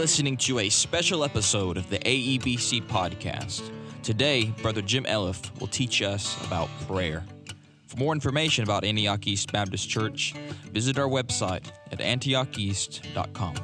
listening to a special episode of the AEBC podcast. Today, Brother Jim Elliff will teach us about prayer. For more information about Antioch East Baptist Church, visit our website at antiocheast.com.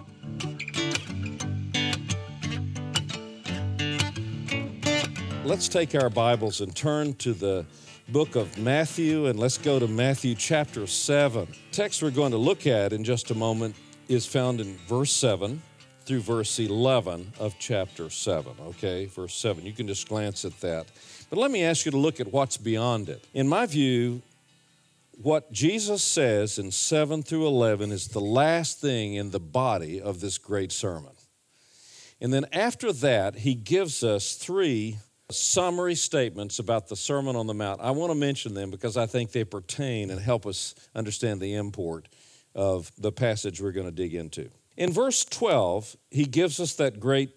Let's take our Bibles and turn to the book of Matthew and let's go to Matthew chapter 7. text we're going to look at in just a moment is found in verse 7 through verse 11 of chapter 7. Okay, verse 7. You can just glance at that. But let me ask you to look at what's beyond it. In my view, what Jesus says in 7 through 11 is the last thing in the body of this great sermon. And then after that, he gives us three summary statements about the Sermon on the Mount. I want to mention them because I think they pertain and help us understand the import of the passage we're going to dig into. In verse 12, he gives us that great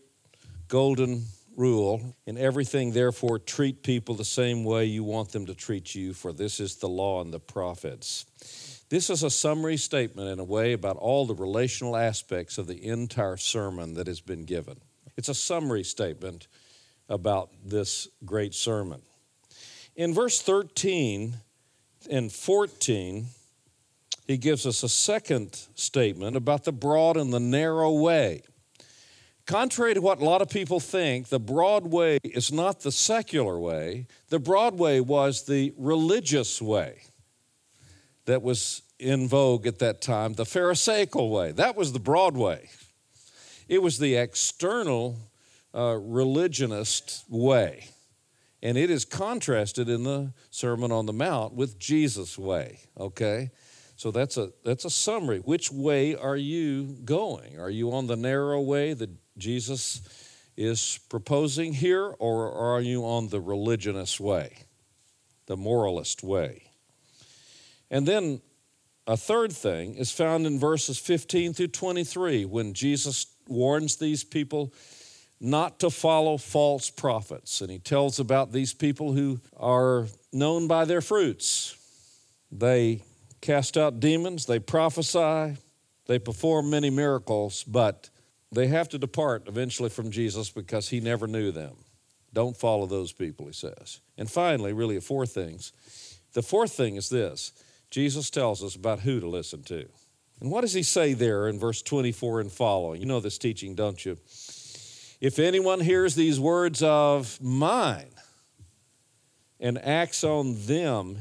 golden rule in everything, therefore, treat people the same way you want them to treat you, for this is the law and the prophets. This is a summary statement, in a way, about all the relational aspects of the entire sermon that has been given. It's a summary statement about this great sermon. In verse 13 and 14, he gives us a second statement about the broad and the narrow way. Contrary to what a lot of people think, the broad way is not the secular way. The broad way was the religious way that was in vogue at that time, the Pharisaical way. That was the broad way. It was the external uh, religionist way. And it is contrasted in the Sermon on the Mount with Jesus' way, okay? So that's a, that's a summary. Which way are you going? Are you on the narrow way that Jesus is proposing here, or are you on the religionist way, the moralist way? And then a third thing is found in verses 15 through 23 when Jesus warns these people not to follow false prophets. And he tells about these people who are known by their fruits. They cast out demons, they prophesy, they perform many miracles, but they have to depart eventually from Jesus because he never knew them. Don't follow those people, he says. And finally, really, four things. The fourth thing is this Jesus tells us about who to listen to. And what does he say there in verse 24 and following? You know this teaching, don't you? If anyone hears these words of mine and acts on them,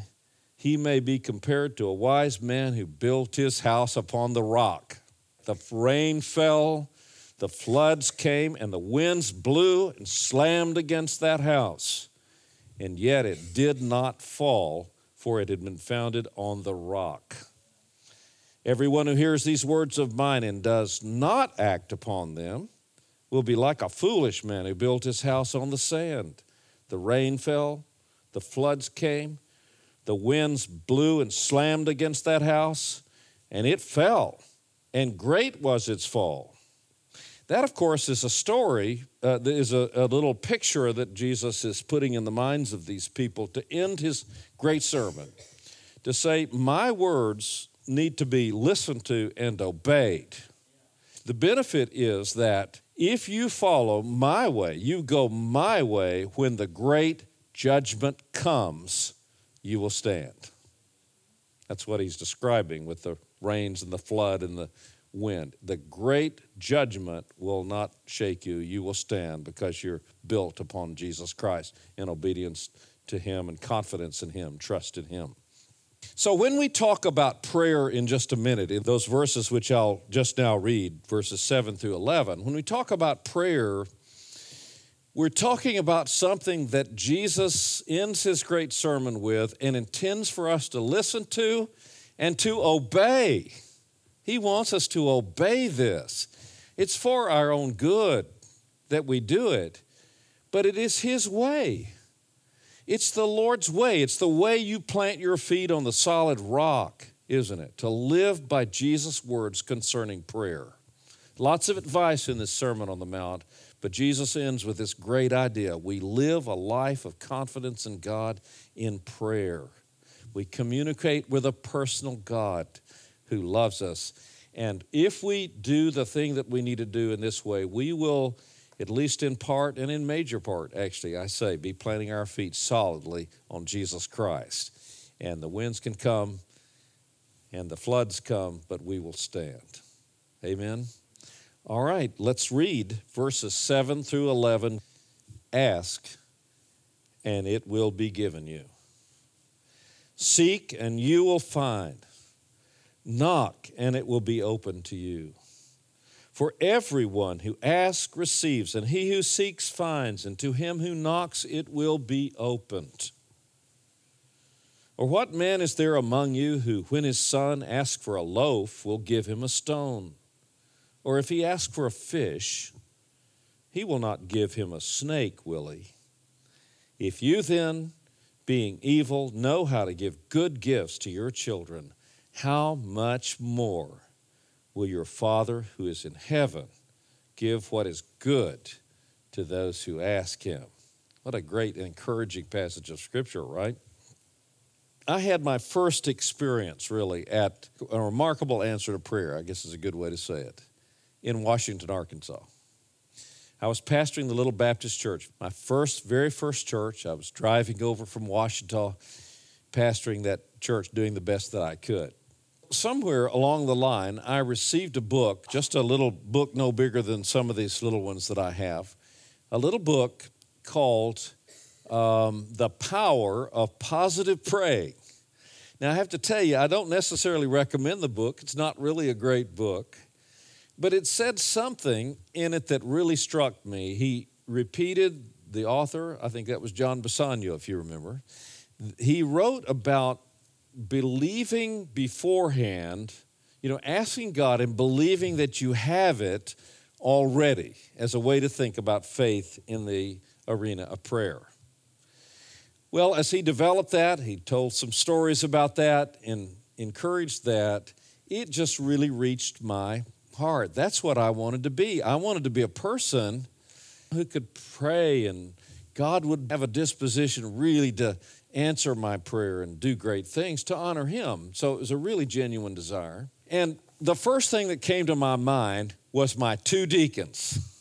he may be compared to a wise man who built his house upon the rock. The rain fell, the floods came, and the winds blew and slammed against that house. And yet it did not fall, for it had been founded on the rock. Everyone who hears these words of mine and does not act upon them, will be like a foolish man who built his house on the sand. The rain fell, the floods came, the winds blew and slammed against that house, and it fell, and great was its fall. That, of course, is a story, uh, is a, a little picture that Jesus is putting in the minds of these people to end his great sermon. To say, My words need to be listened to and obeyed. The benefit is that if you follow my way, you go my way, when the great judgment comes, you will stand. That's what he's describing with the rains and the flood and the wind. The great judgment will not shake you. You will stand because you're built upon Jesus Christ in obedience to him and confidence in him, trust in him. So, when we talk about prayer in just a minute, in those verses which I'll just now read, verses 7 through 11, when we talk about prayer, we're talking about something that Jesus ends his great sermon with and intends for us to listen to and to obey. He wants us to obey this. It's for our own good that we do it, but it is His way. It's the Lord's way. It's the way you plant your feet on the solid rock, isn't it? To live by Jesus' words concerning prayer. Lots of advice in this Sermon on the Mount, but Jesus ends with this great idea. We live a life of confidence in God in prayer. We communicate with a personal God who loves us, And if we do the thing that we need to do in this way, we will, at least in part and in major part, actually, I say, be planting our feet solidly on Jesus Christ. And the winds can come and the floods come, but we will stand. Amen. All right, let's read verses 7 through 11. Ask, and it will be given you. Seek, and you will find. Knock, and it will be open to you. For everyone who asks receives, and he who seeks finds, and to him who knocks it will be opened. Or what man is there among you who, when his son asks for a loaf, will give him a stone? Or if he asks for a fish, he will not give him a snake, will he? If you then, being evil, know how to give good gifts to your children, how much more will your Father who is in heaven give what is good to those who ask him? What a great encouraging passage of Scripture, right? I had my first experience really at a remarkable answer to prayer, I guess is a good way to say it, in Washington, Arkansas. I was pastoring the little Baptist church, my first, very first church. I was driving over from Washington, pastoring that church, doing the best that I could. Somewhere along the line, I received a book, just a little book no bigger than some of these little ones that I have, a little book called um, The Power of Positive Praying. Now, I have to tell you, I don't necessarily recommend the book. It's not really a great book. But it said something in it that really struck me. He repeated the author, I think that was John Bisagno, if you remember. He wrote about believing beforehand, you know, asking God and believing that you have it already as a way to think about faith in the arena of prayer. Well, as he developed that, he told some stories about that and encouraged that. It just really reached my heart. That's what I wanted to be. I wanted to be a person who could pray and God would have a disposition really to answer my prayer and do great things to honor Him. So it was a really genuine desire. And the first thing that came to my mind was my two deacons.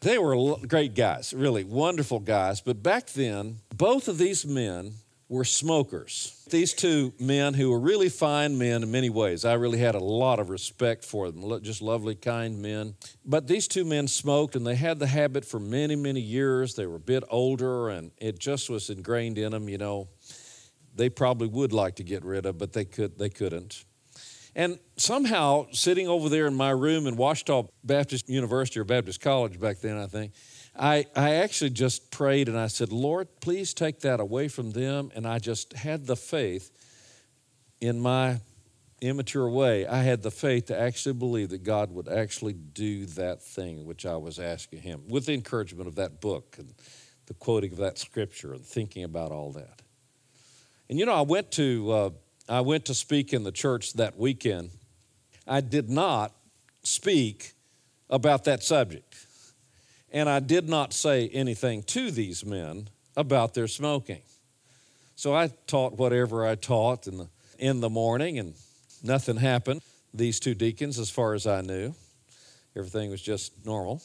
They were great guys, really wonderful guys. But back then, both of these men were smokers. These two men who were really fine men in many ways. I really had a lot of respect for them, just lovely, kind men. But these two men smoked and they had the habit for many, many years. They were a bit older and it just was ingrained in them, you know. They probably would like to get rid of, but they could they couldn't. And somehow, sitting over there in my room in Ouachita Baptist University or Baptist College back then, I think, I, I actually just prayed and I said, Lord, please take that away from them. And I just had the faith in my immature way, I had the faith to actually believe that God would actually do that thing which I was asking Him with the encouragement of that book and the quoting of that scripture and thinking about all that. And you know, I went to uh, I went to speak in the church that weekend. I did not speak about that subject. And I did not say anything to these men about their smoking. So I taught whatever I taught in the, in the morning, and nothing happened. These two deacons, as far as I knew, everything was just normal.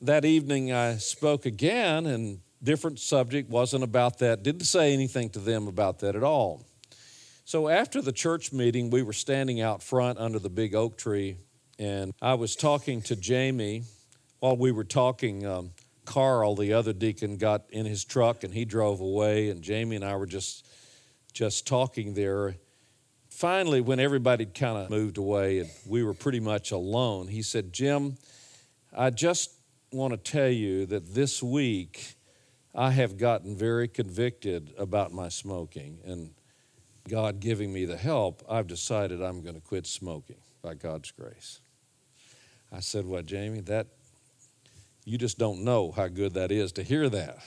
That evening, I spoke again, and different subject wasn't about that. Didn't say anything to them about that at all. So after the church meeting, we were standing out front under the big oak tree, and I was talking to Jamie. While we were talking, um, Carl, the other deacon, got in his truck and he drove away, and Jamie and I were just just talking there. Finally, when everybody kind of moved away and we were pretty much alone, he said, Jim, I just want to tell you that this week I have gotten very convicted about my smoking. And God giving me the help, I've decided I'm going to quit smoking by God's grace. I said, Well, Jamie, that you just don't know how good that is to hear that,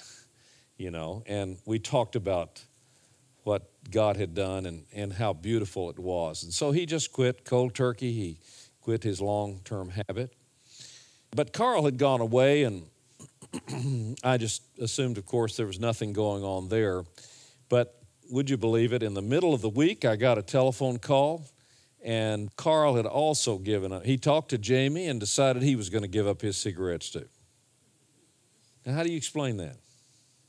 you know. And we talked about what God had done and, and how beautiful it was. And so he just quit cold turkey. He quit his long term habit. But Carl had gone away, and I just assumed, of course, there was nothing going on there. But would you believe it? In the middle of the week, I got a telephone call, And Carl had also given up. He talked to Jamie and decided he was going to give up his cigarettes too. Now, how do you explain that?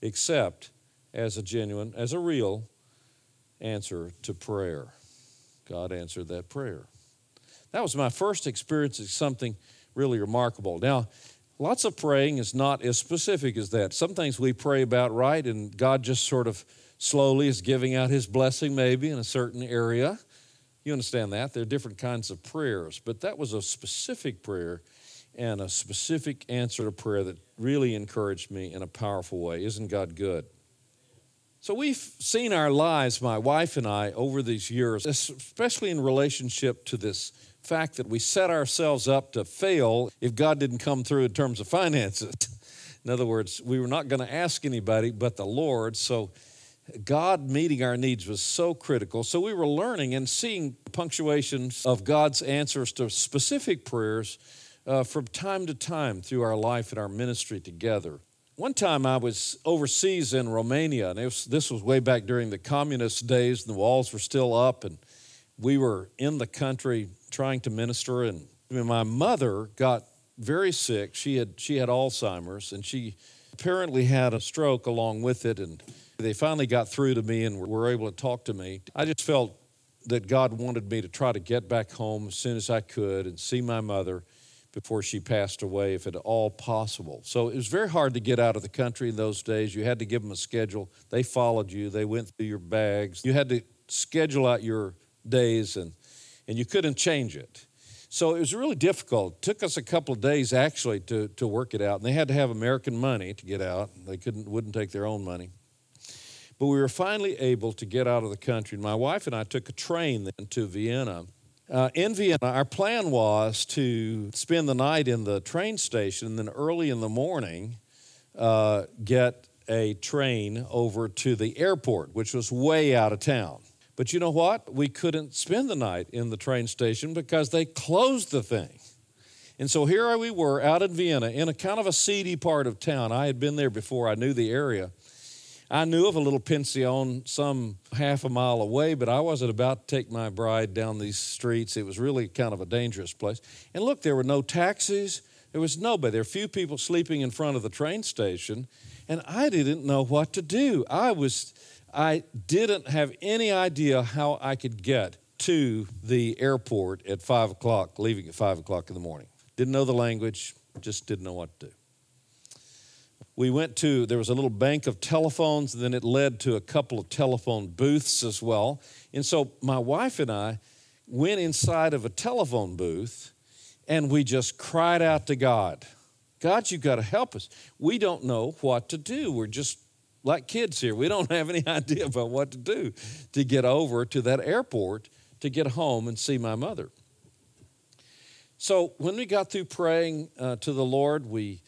Except as a genuine, as a real answer to prayer. God answered that prayer. That was my first experience of something really remarkable. Now, lots of praying is not as specific as that. Some things we pray about right, and God just sort of slowly is giving out His blessing, maybe in a certain area. You understand that? There are different kinds of prayers, but that was a specific prayer and a specific answer to prayer that really encouraged me in a powerful way. Isn't God good? So we've seen our lives, my wife and I, over these years, especially in relationship to this fact that we set ourselves up to fail if God didn't come through in terms of finances. In other words, we were not going to ask anybody but the Lord. So God meeting our needs was so critical. So we were learning and seeing punctuations of God's answers to specific prayers uh, from time to time through our life and our ministry together. One time I was overseas in Romania, and was, this was way back during the communist days, and the walls were still up, and we were in the country trying to minister. And my mother got very sick. She had she had Alzheimer's, and she apparently had a stroke along with it. And they finally got through to me and were able to talk to me. I just felt that God wanted me to try to get back home as soon as I could and see my mother before she passed away, if at all possible. So it was very hard to get out of the country in those days. You had to give them a schedule. They followed you, they went through your bags. You had to schedule out your days, and, and you couldn't change it. So it was really difficult. It took us a couple of days actually to, to work it out. And they had to have American money to get out. They couldn't wouldn't take their own money. But we were finally able to get out of the country. My wife and I took a train then to Vienna. Uh, in Vienna, our plan was to spend the night in the train station and then early in the morning uh, get a train over to the airport, which was way out of town. But you know what? We couldn't spend the night in the train station because they closed the thing. And so here we were out in Vienna in a kind of a seedy part of town. I had been there before, I knew the area. I knew of a little pension some half a mile away, but I wasn't about to take my bride down these streets. It was really kind of a dangerous place. And look, there were no taxis, there was nobody. There were few people sleeping in front of the train station, and I didn't know what to do. I was I didn't have any idea how I could get to the airport at five o'clock, leaving at five o'clock in the morning. Didn't know the language, just didn't know what to do. We went to, there was a little bank of telephones, then it led to a couple of telephone booths as well. And so my wife and I went inside of a telephone booth and we just cried out to God God, you've got to help us. We don't know what to do. We're just like kids here. We don't have any idea about what to do to get over to that airport to get home and see my mother. So when we got through praying uh, to the Lord, we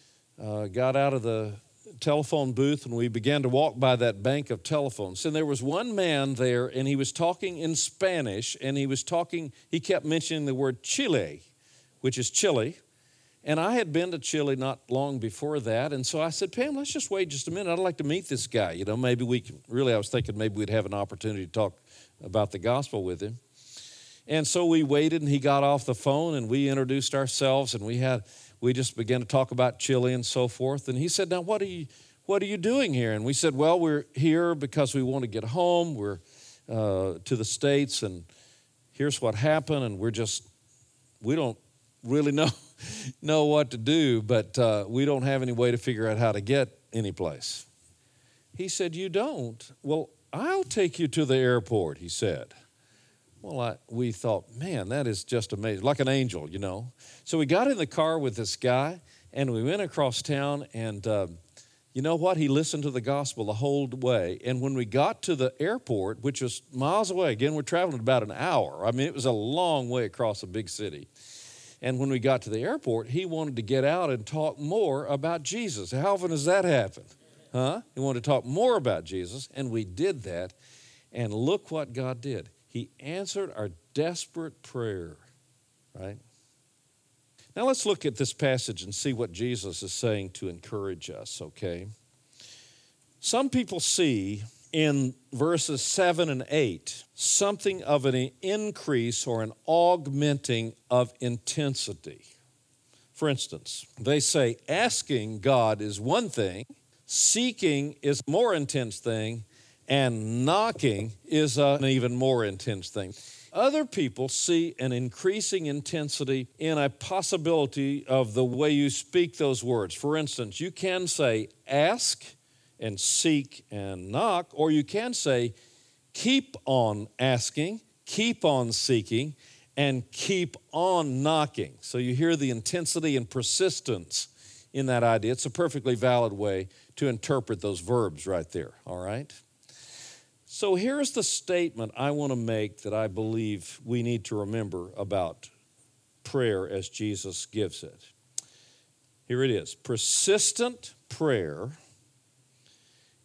uh, got out of the telephone booth and we began to walk by that bank of telephones. And there was one man there, and he was talking in Spanish, and he was talking, he kept mentioning the word Chile, which is Chile. And I had been to Chile not long before that. And so I said, Pam, let's just wait just a minute. I'd like to meet this guy. You know, maybe we can, really, I was thinking maybe we'd have an opportunity to talk about the gospel with him. And so we waited and he got off the phone and we introduced ourselves and we had, we just began to talk about Chile and so forth. And he said, Now, what are you, what are you doing here? And we said, Well, we're here because we want to get home. We're uh, to the States and here's what happened. And we're just, we don't really know know what to do, but uh, we don't have any way to figure out how to get any place. He said, You don't? Well, I'll take you to the airport, he said. Well, I, we thought, man, that is just amazing, like an angel, you know. So we got in the car with this guy and we went across town, and uh, you know what? He listened to the gospel the whole way. And when we got to the airport, which was miles away, again, we're traveling about an hour. I mean, it was a long way across a big city. And when we got to the airport, he wanted to get out and talk more about Jesus. How often does that happen? Huh? He wanted to talk more about Jesus, and we did that. And look what God did. He answered our desperate prayer, right? Now let's look at this passage and see what Jesus is saying to encourage us, okay? Some people see in verses 7 and 8 something of an increase or an augmenting of intensity. For instance, they say asking God is one thing, seeking is more intense thing, and knocking is an even more intense thing. Other people see an increasing intensity in a possibility of the way you speak those words. For instance, you can say ask and seek and knock, or you can say keep on asking, keep on seeking, and keep on knocking. So you hear the intensity and persistence in that idea. It's a perfectly valid way to interpret those verbs right there, all right? So here's the statement I want to make that I believe we need to remember about prayer as Jesus gives it. Here it is persistent prayer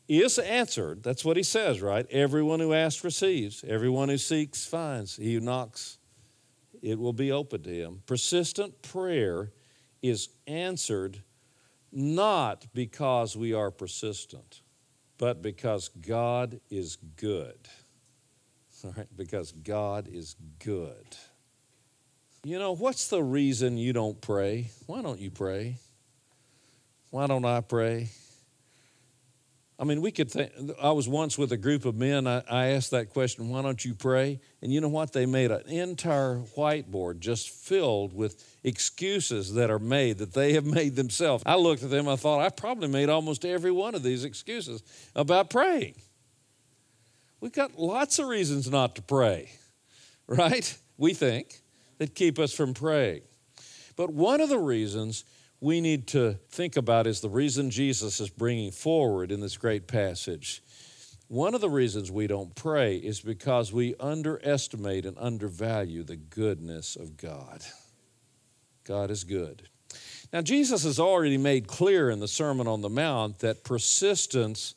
is answered. That's what he says, right? Everyone who asks receives, everyone who seeks finds, he who knocks, it will be open to him. Persistent prayer is answered not because we are persistent but because God is good. All right, because God is good. You know, what's the reason you don't pray? Why don't you pray? Why don't I pray? I mean, we could think, I was once with a group of men. I, I, asked that question, why don't you pray? And you know what? They made an entire whiteboard just filled with excuses that are made that they have made themselves. I looked at them, I thought, I probably made almost every one of these excuses about praying. We've got lots of reasons not to pray, right? We think that keep us from praying. But one of the reasons we need to think about is the reason Jesus is bringing forward in this great passage. One of the reasons we don't pray is because we underestimate and undervalue the goodness of God. God is good. Now, Jesus has already made clear in the Sermon on the Mount that persistence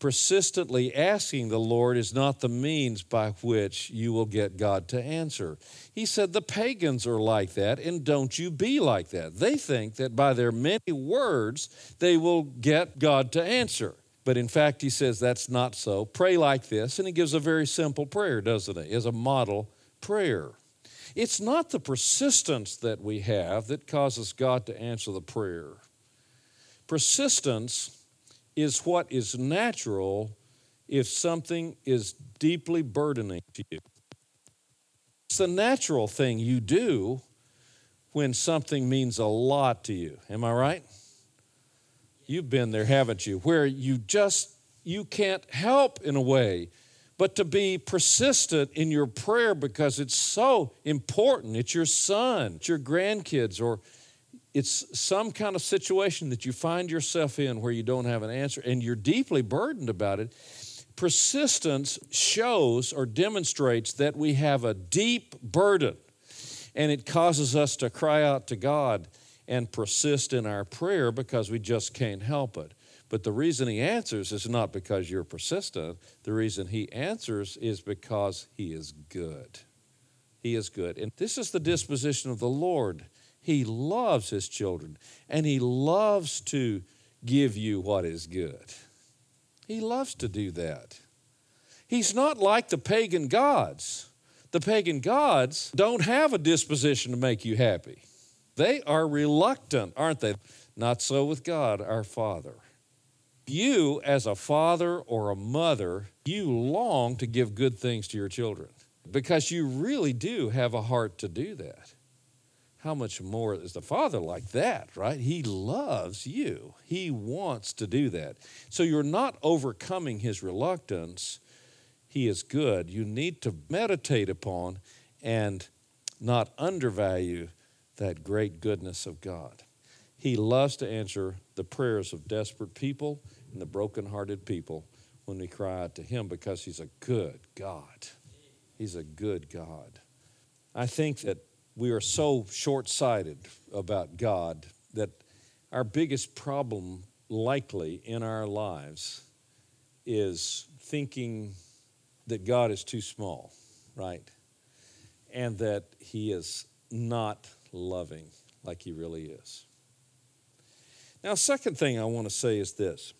persistently asking the Lord is not the means by which you will get God to answer. He said the pagans are like that, and don't you be like that. They think that by their many words they will get God to answer. But in fact, he says that's not so. Pray like this, and he gives a very simple prayer, doesn't he? As a model prayer. It's not the persistence that we have that causes God to answer the prayer. Persistence is what is natural if something is deeply burdening to you. It's the natural thing you do when something means a lot to you. Am I right? You've been there, haven't you? Where you just you can't help in a way but to be persistent in your prayer because it's so important. It's your son, it's your grandkids or it's some kind of situation that you find yourself in where you don't have an answer and you're deeply burdened about it. Persistence shows or demonstrates that we have a deep burden and it causes us to cry out to God and persist in our prayer because we just can't help it. But the reason he answers is not because you're persistent. The reason he answers is because he is good. He is good. And this is the disposition of the Lord. He loves his children, and he loves to give you what is good. He loves to do that. He's not like the pagan gods. The pagan gods don't have a disposition to make you happy. They are reluctant, aren't they? Not so with God, our Father. You, as a father or a mother, you long to give good things to your children because you really do have a heart to do that how much more is the Father like that, right? He loves you. He wants to do that. So you're not overcoming his reluctance. He is good. You need to meditate upon and not undervalue that great goodness of God. He loves to answer the prayers of desperate people and the brokenhearted people when we cry out to him because he's a good God. He's a good God. I think that we are so short sighted about God that our biggest problem, likely in our lives, is thinking that God is too small, right? And that He is not loving like He really is. Now, second thing I want to say is this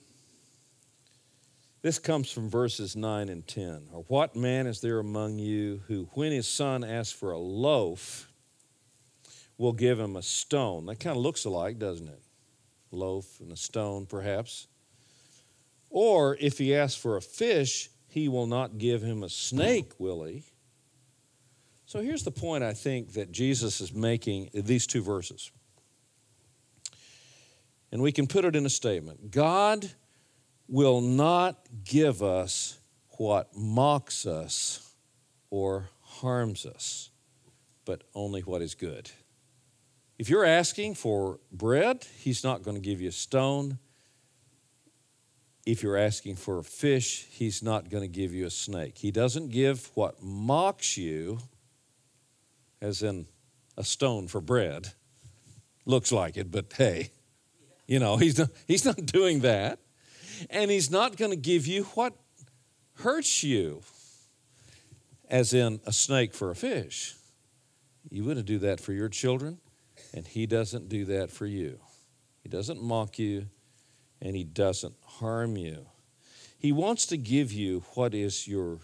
This comes from verses 9 and 10. Or what man is there among you who, when his son asks for a loaf, will give him a stone? That kind of looks alike, doesn't it? Loaf and a stone, perhaps. Or if he asks for a fish, he will not give him a snake, will he? So here's the point I think that Jesus is making in these two verses. And we can put it in a statement God will not give us what mocks us or harms us, but only what is good. If you're asking for bread, He's not going to give you a stone. If you're asking for a fish, He's not going to give you a snake. He doesn't give what mocks you, as in a stone for bread. Looks like it, but hey, you know, He's not, he's not doing that and He's not going to give you what hurts you, as in a snake for a fish. You wouldn't do that for your children, and He doesn't do that for you. He doesn't mock you, and He doesn't harm you. He wants to give you what is your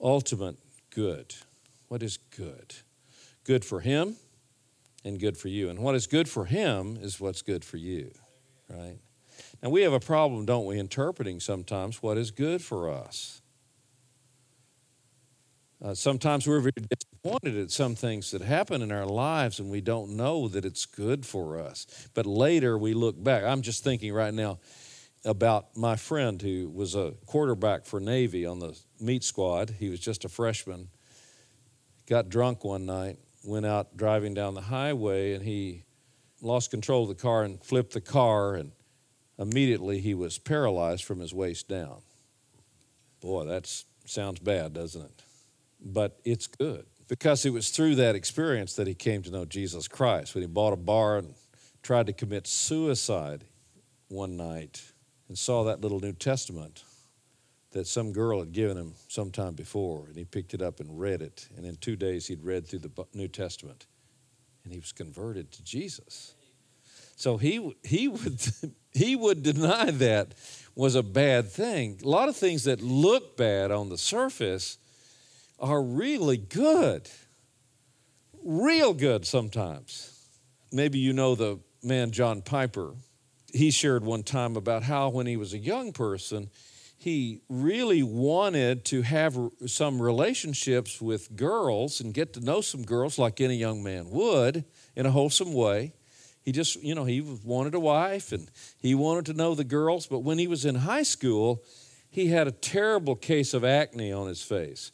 ultimate good. What is good? Good for Him and good for you. And what is good for Him is what's good for you, right? Now, we have a problem, don't we, interpreting sometimes what is good for us. Uh, sometimes we're very disappointed at some things that happen in our lives and we don't know that it's good for us. But later we look back. I'm just thinking right now about my friend who was a quarterback for Navy on the meat squad. He was just a freshman. Got drunk one night, went out driving down the highway, and he lost control of the car and flipped the car and immediately he was paralyzed from his waist down. Boy, that sounds bad, doesn't it? But it's good because it was through that experience that he came to know Jesus Christ. When he bought a bar and tried to commit suicide one night and saw that little New Testament that some girl had given him sometime before, and he picked it up and read it. And in two days, he'd read through the New Testament, and he was converted to Jesus. So he he would he would deny that was a bad thing. A lot of things that look bad on the surface are really good, real good sometimes. Maybe you know the man John Piper. He shared one time about how when he was a young person, he really wanted to have some relationships with girls and get to know some girls like any young man would in a wholesome way. He just, you know, he wanted a wife and he wanted to know the girls. But when he was in high school, he had a terrible case of acne on his face.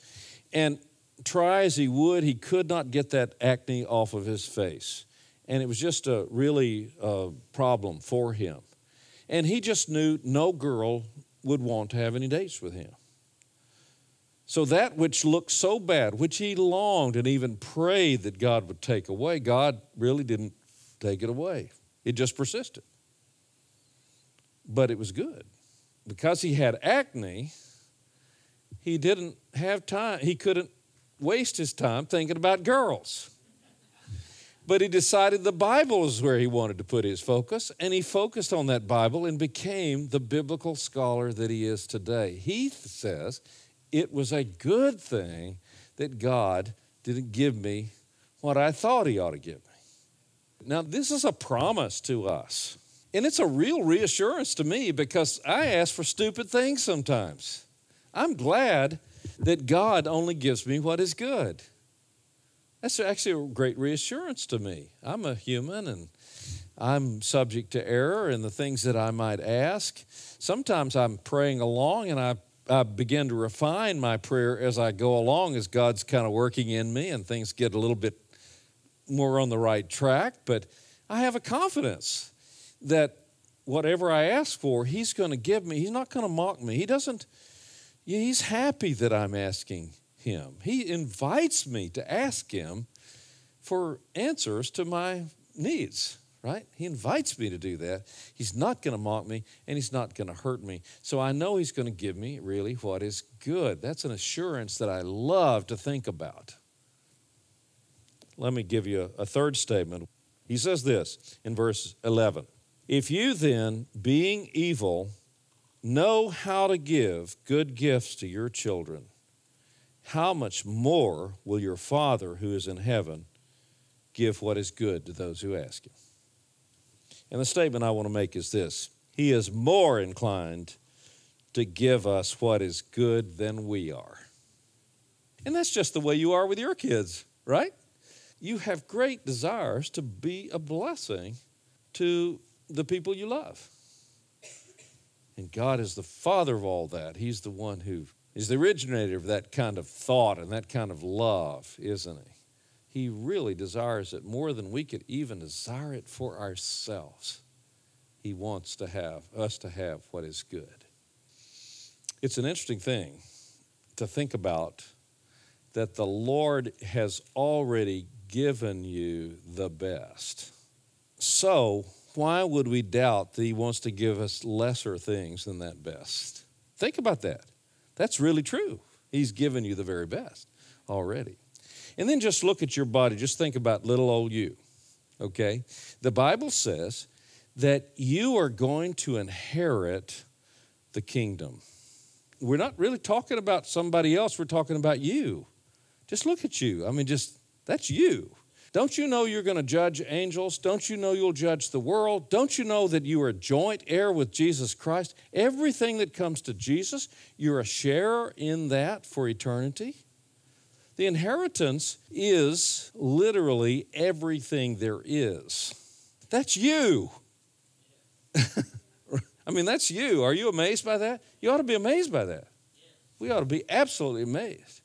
And try as he would, he could not get that acne off of his face. And it was just a really uh, problem for him. And he just knew no girl would want to have any dates with him. So that which looked so bad, which he longed and even prayed that God would take away, God really didn't take it away. It just persisted. But it was good. Because he had acne, he didn't have time, he couldn't waste his time thinking about girls. But he decided the Bible is where he wanted to put his focus, and he focused on that Bible and became the biblical scholar that he is today. He says it was a good thing that God didn't give me what I thought he ought to give me. Now, this is a promise to us. And it's a real reassurance to me because I ask for stupid things sometimes. I'm glad that God only gives me what is good. That's actually a great reassurance to me. I'm a human and I'm subject to error in the things that I might ask. Sometimes I'm praying along and I, I begin to refine my prayer as I go along, as God's kind of working in me and things get a little bit more on the right track, but I have a confidence that whatever I ask for, He's going to give me. He's not going to mock me. He doesn't, He's happy that I'm asking Him. He invites me to ask Him for answers to my needs, right? He invites me to do that. He's not going to mock me and He's not going to hurt me. So I know He's going to give me really what is good. That's an assurance that I love to think about. Let me give you a, third statement. He says this in verse 11 If you then, being evil, know how to give good gifts to your children, how much more will your Father who is in heaven give what is good to those who ask him? And the statement I want to make is this He is more inclined to give us what is good than we are. And that's just the way you are with your kids, right? You have great desires to be a blessing to the people you love. And God is the father of all that. He's the one who is the originator of that kind of thought and that kind of love, isn't he? He really desires it more than we could even desire it for ourselves. He wants to have us to have what is good. It's an interesting thing to think about that the Lord has already given you the best. So, why would we doubt that He wants to give us lesser things than that best? Think about that. That's really true. He's given you the very best already. And then just look at your body. Just think about little old you, okay? The Bible says that you are going to inherit the kingdom. We're not really talking about somebody else, we're talking about you. Just look at you. I mean, just that's you. Don't you know you're going to judge angels? Don't you know you'll judge the world? Don't you know that you are joint heir with Jesus Christ? Everything that comes to Jesus, you're a sharer in that for eternity. The inheritance is literally everything there is. That's you. I mean, that's you. Are you amazed by that? You ought to be amazed by that. We ought to be absolutely amazed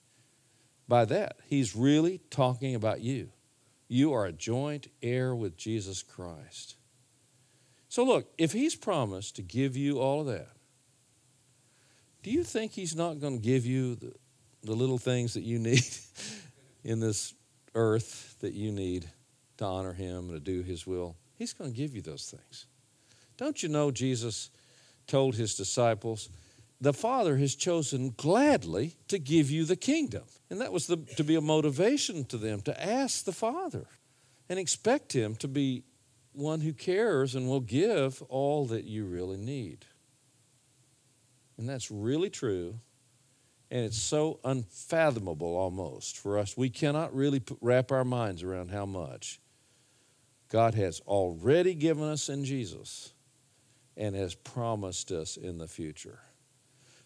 by that. He's really talking about you. You are a joint heir with Jesus Christ. So, look, if He's promised to give you all of that, do you think He's not going to give you the, the little things that you need in this earth that you need to honor him and to do his will. He's going to give you those things. Don't you know Jesus told his disciples, the Father has chosen gladly to give you the kingdom. And that was the, to be a motivation to them to ask the Father and expect Him to be one who cares and will give all that you really need. And that's really true and it's so unfathomable almost for us. We cannot really wrap our minds around how much God has already given us in Jesus and has promised us in the future.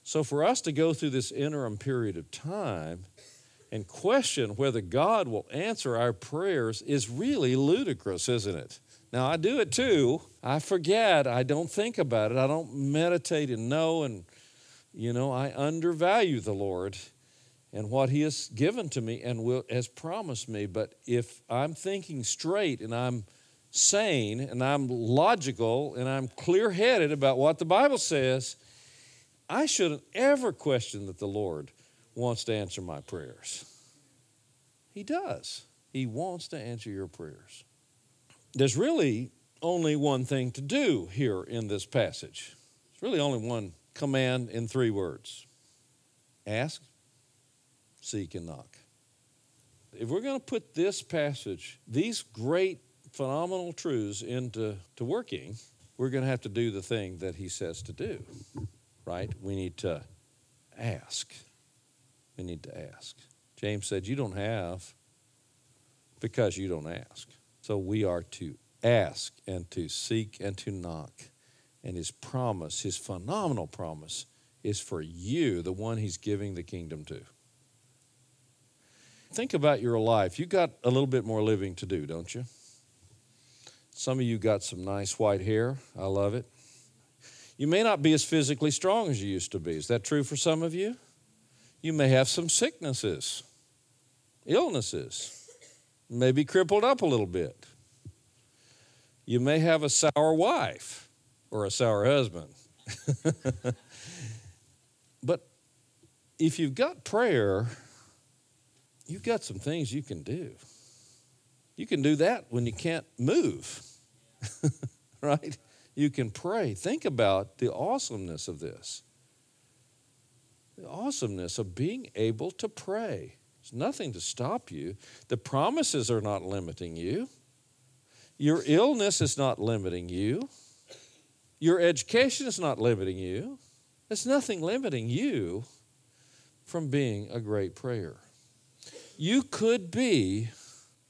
So, for us to go through this interim period of time and question whether God will answer our prayers is really ludicrous, isn't it? Now, I do it too. I forget. I don't think about it. I don't meditate and know and you know, I undervalue the Lord and what He has given to me and will, has promised me. But if I'm thinking straight and I'm sane and I'm logical and I'm clear headed about what the Bible says, I shouldn't ever question that the Lord wants to answer my prayers. He does. He wants to answer your prayers. There's really only one thing to do here in this passage. There's really only one command in three words ask, seek, and knock. If we're going to put this passage, these great, phenomenal truths into to working, we're going to have to do the thing that he says to do, right? We need to ask. We need to ask. James said, You don't have because you don't ask. So we are to ask and to seek and to knock. And his promise, his phenomenal promise, is for you, the one he's giving the kingdom to. Think about your life. You got a little bit more living to do, don't you? Some of you got some nice white hair. I love it. You may not be as physically strong as you used to be. Is that true for some of you? You may have some sicknesses, illnesses, maybe crippled up a little bit. You may have a sour wife or a sour husband. but if you've got prayer, you've got some things you can do. You can do that when you can't move, right? You can pray. Think about the awesomeness of this. The awesomeness of being able to pray. There's nothing to stop you. The promises are not limiting you. Your illness is not limiting you. Your education is not limiting you. There's nothing limiting you from being a great prayer. You could be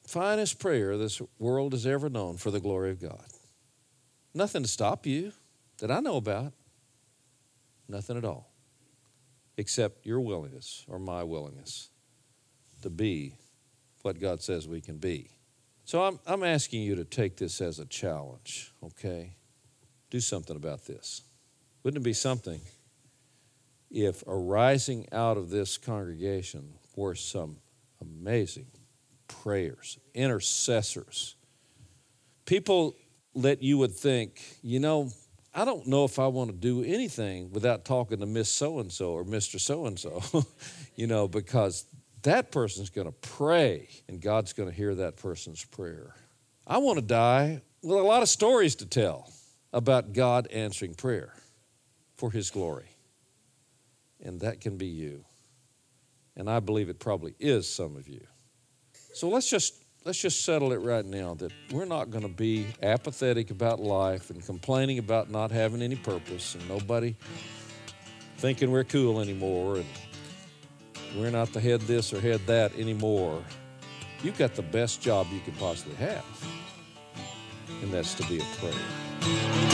finest prayer this world has ever known for the glory of God. Nothing to stop you that I know about. Nothing at all. Except your willingness or my willingness to be what God says we can be. So I'm, I'm asking you to take this as a challenge, okay? Do something about this. Wouldn't it be something if arising out of this congregation were some amazing prayers, intercessors, people that you would think, you know, I don't know if I want to do anything without talking to Miss So and so or Mr. So and so, you know, because that person's going to pray and God's going to hear that person's prayer. I want to die with a lot of stories to tell about God answering prayer for His glory. And that can be you. And I believe it probably is some of you. So let's just let's just settle it right now that we're not going to be apathetic about life and complaining about not having any purpose and nobody thinking we're cool anymore and we're not the head this or head that anymore. You've got the best job you could possibly have, and that's to be a prayer.